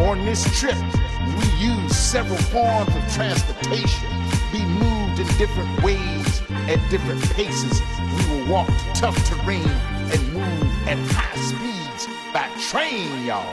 On this trip, we use several forms of transportation, be moved in different ways at different paces. We will walk tough terrain and move at high speed. Train, y'all.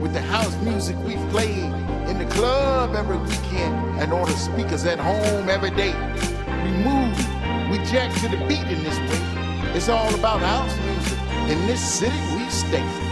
With the house music we play, in the club every weekend, and on the speakers at home every day. We move, we jack to the beat in this way. It's all about house music. In this city we stay.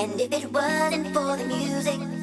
And if it wasn't for the music,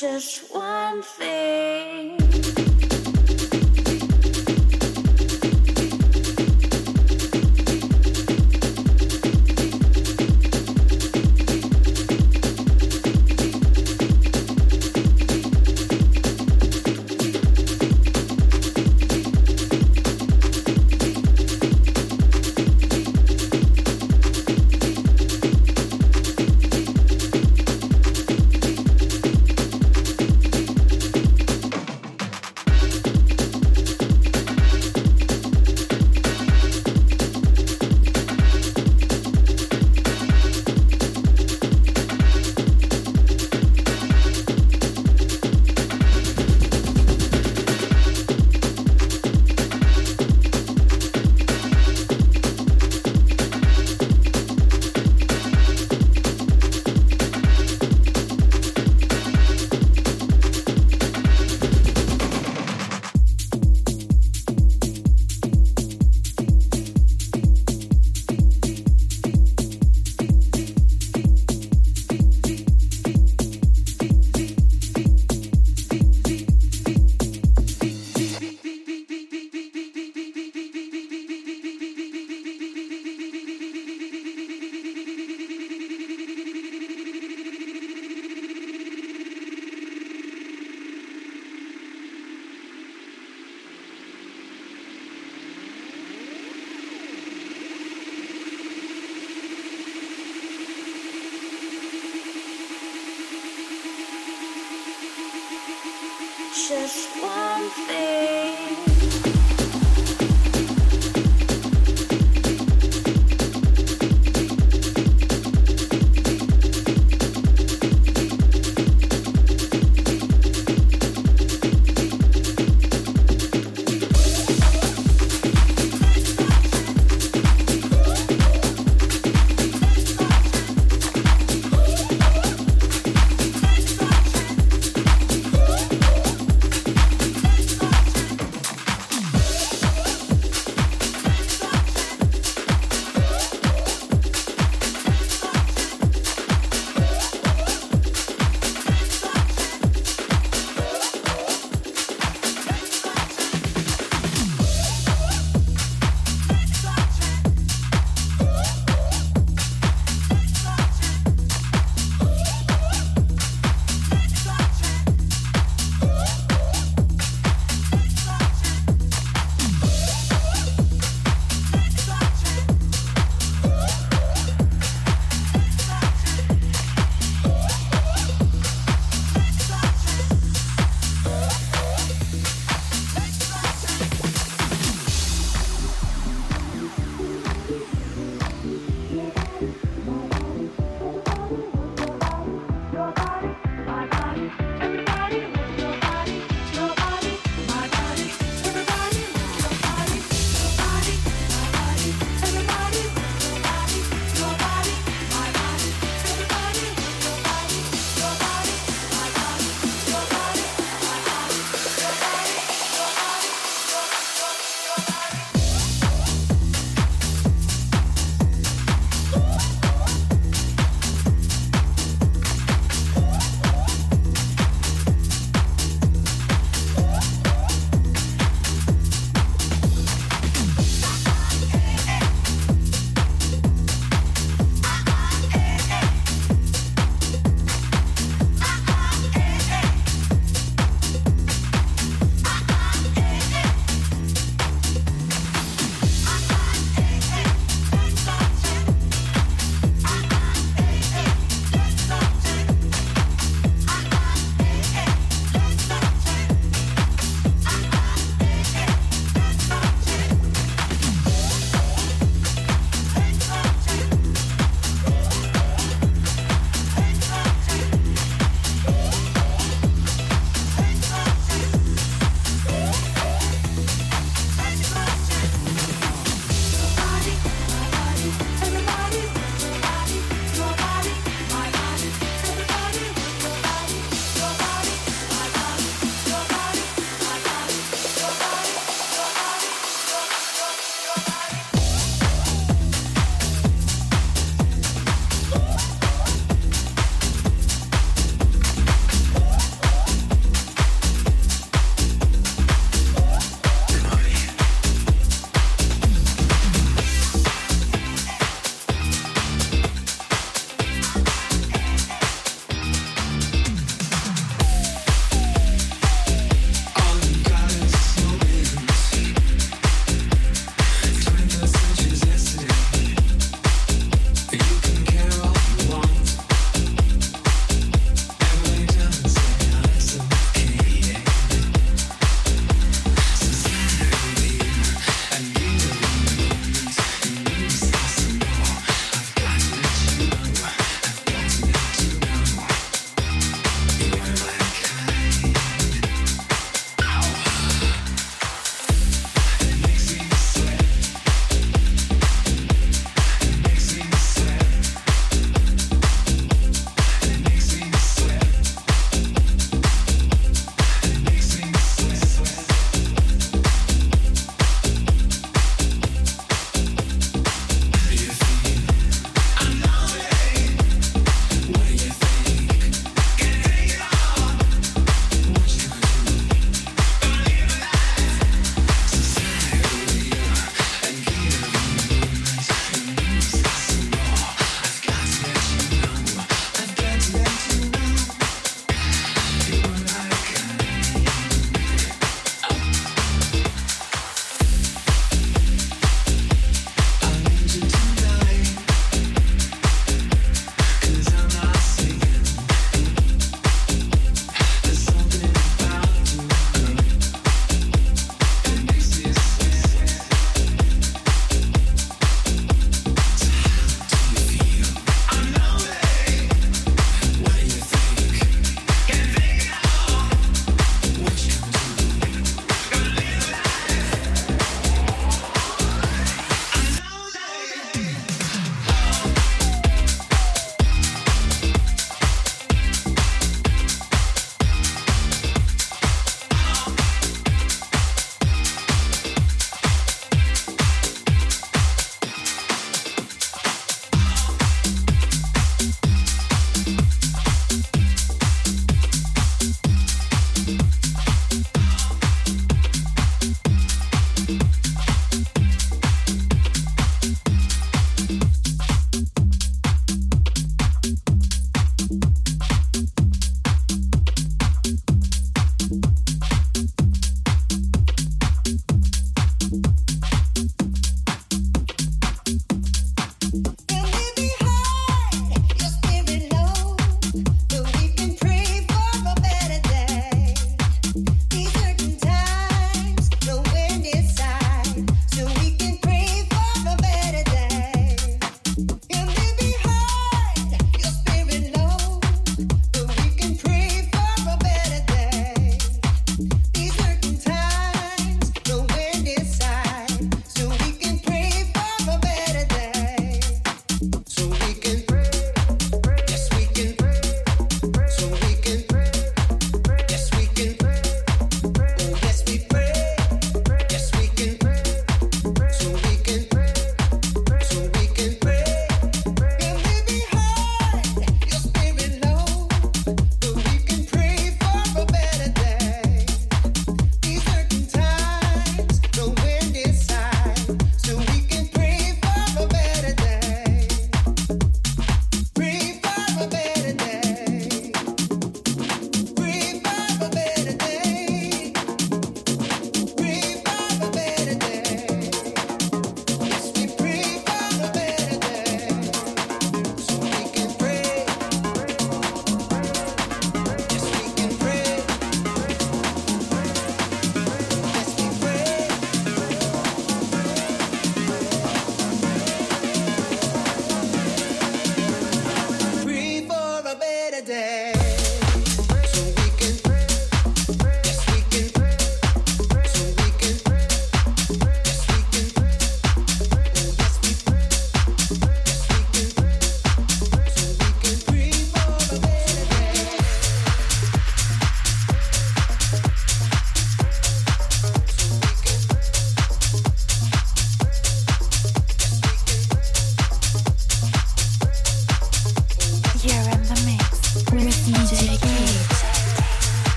Just.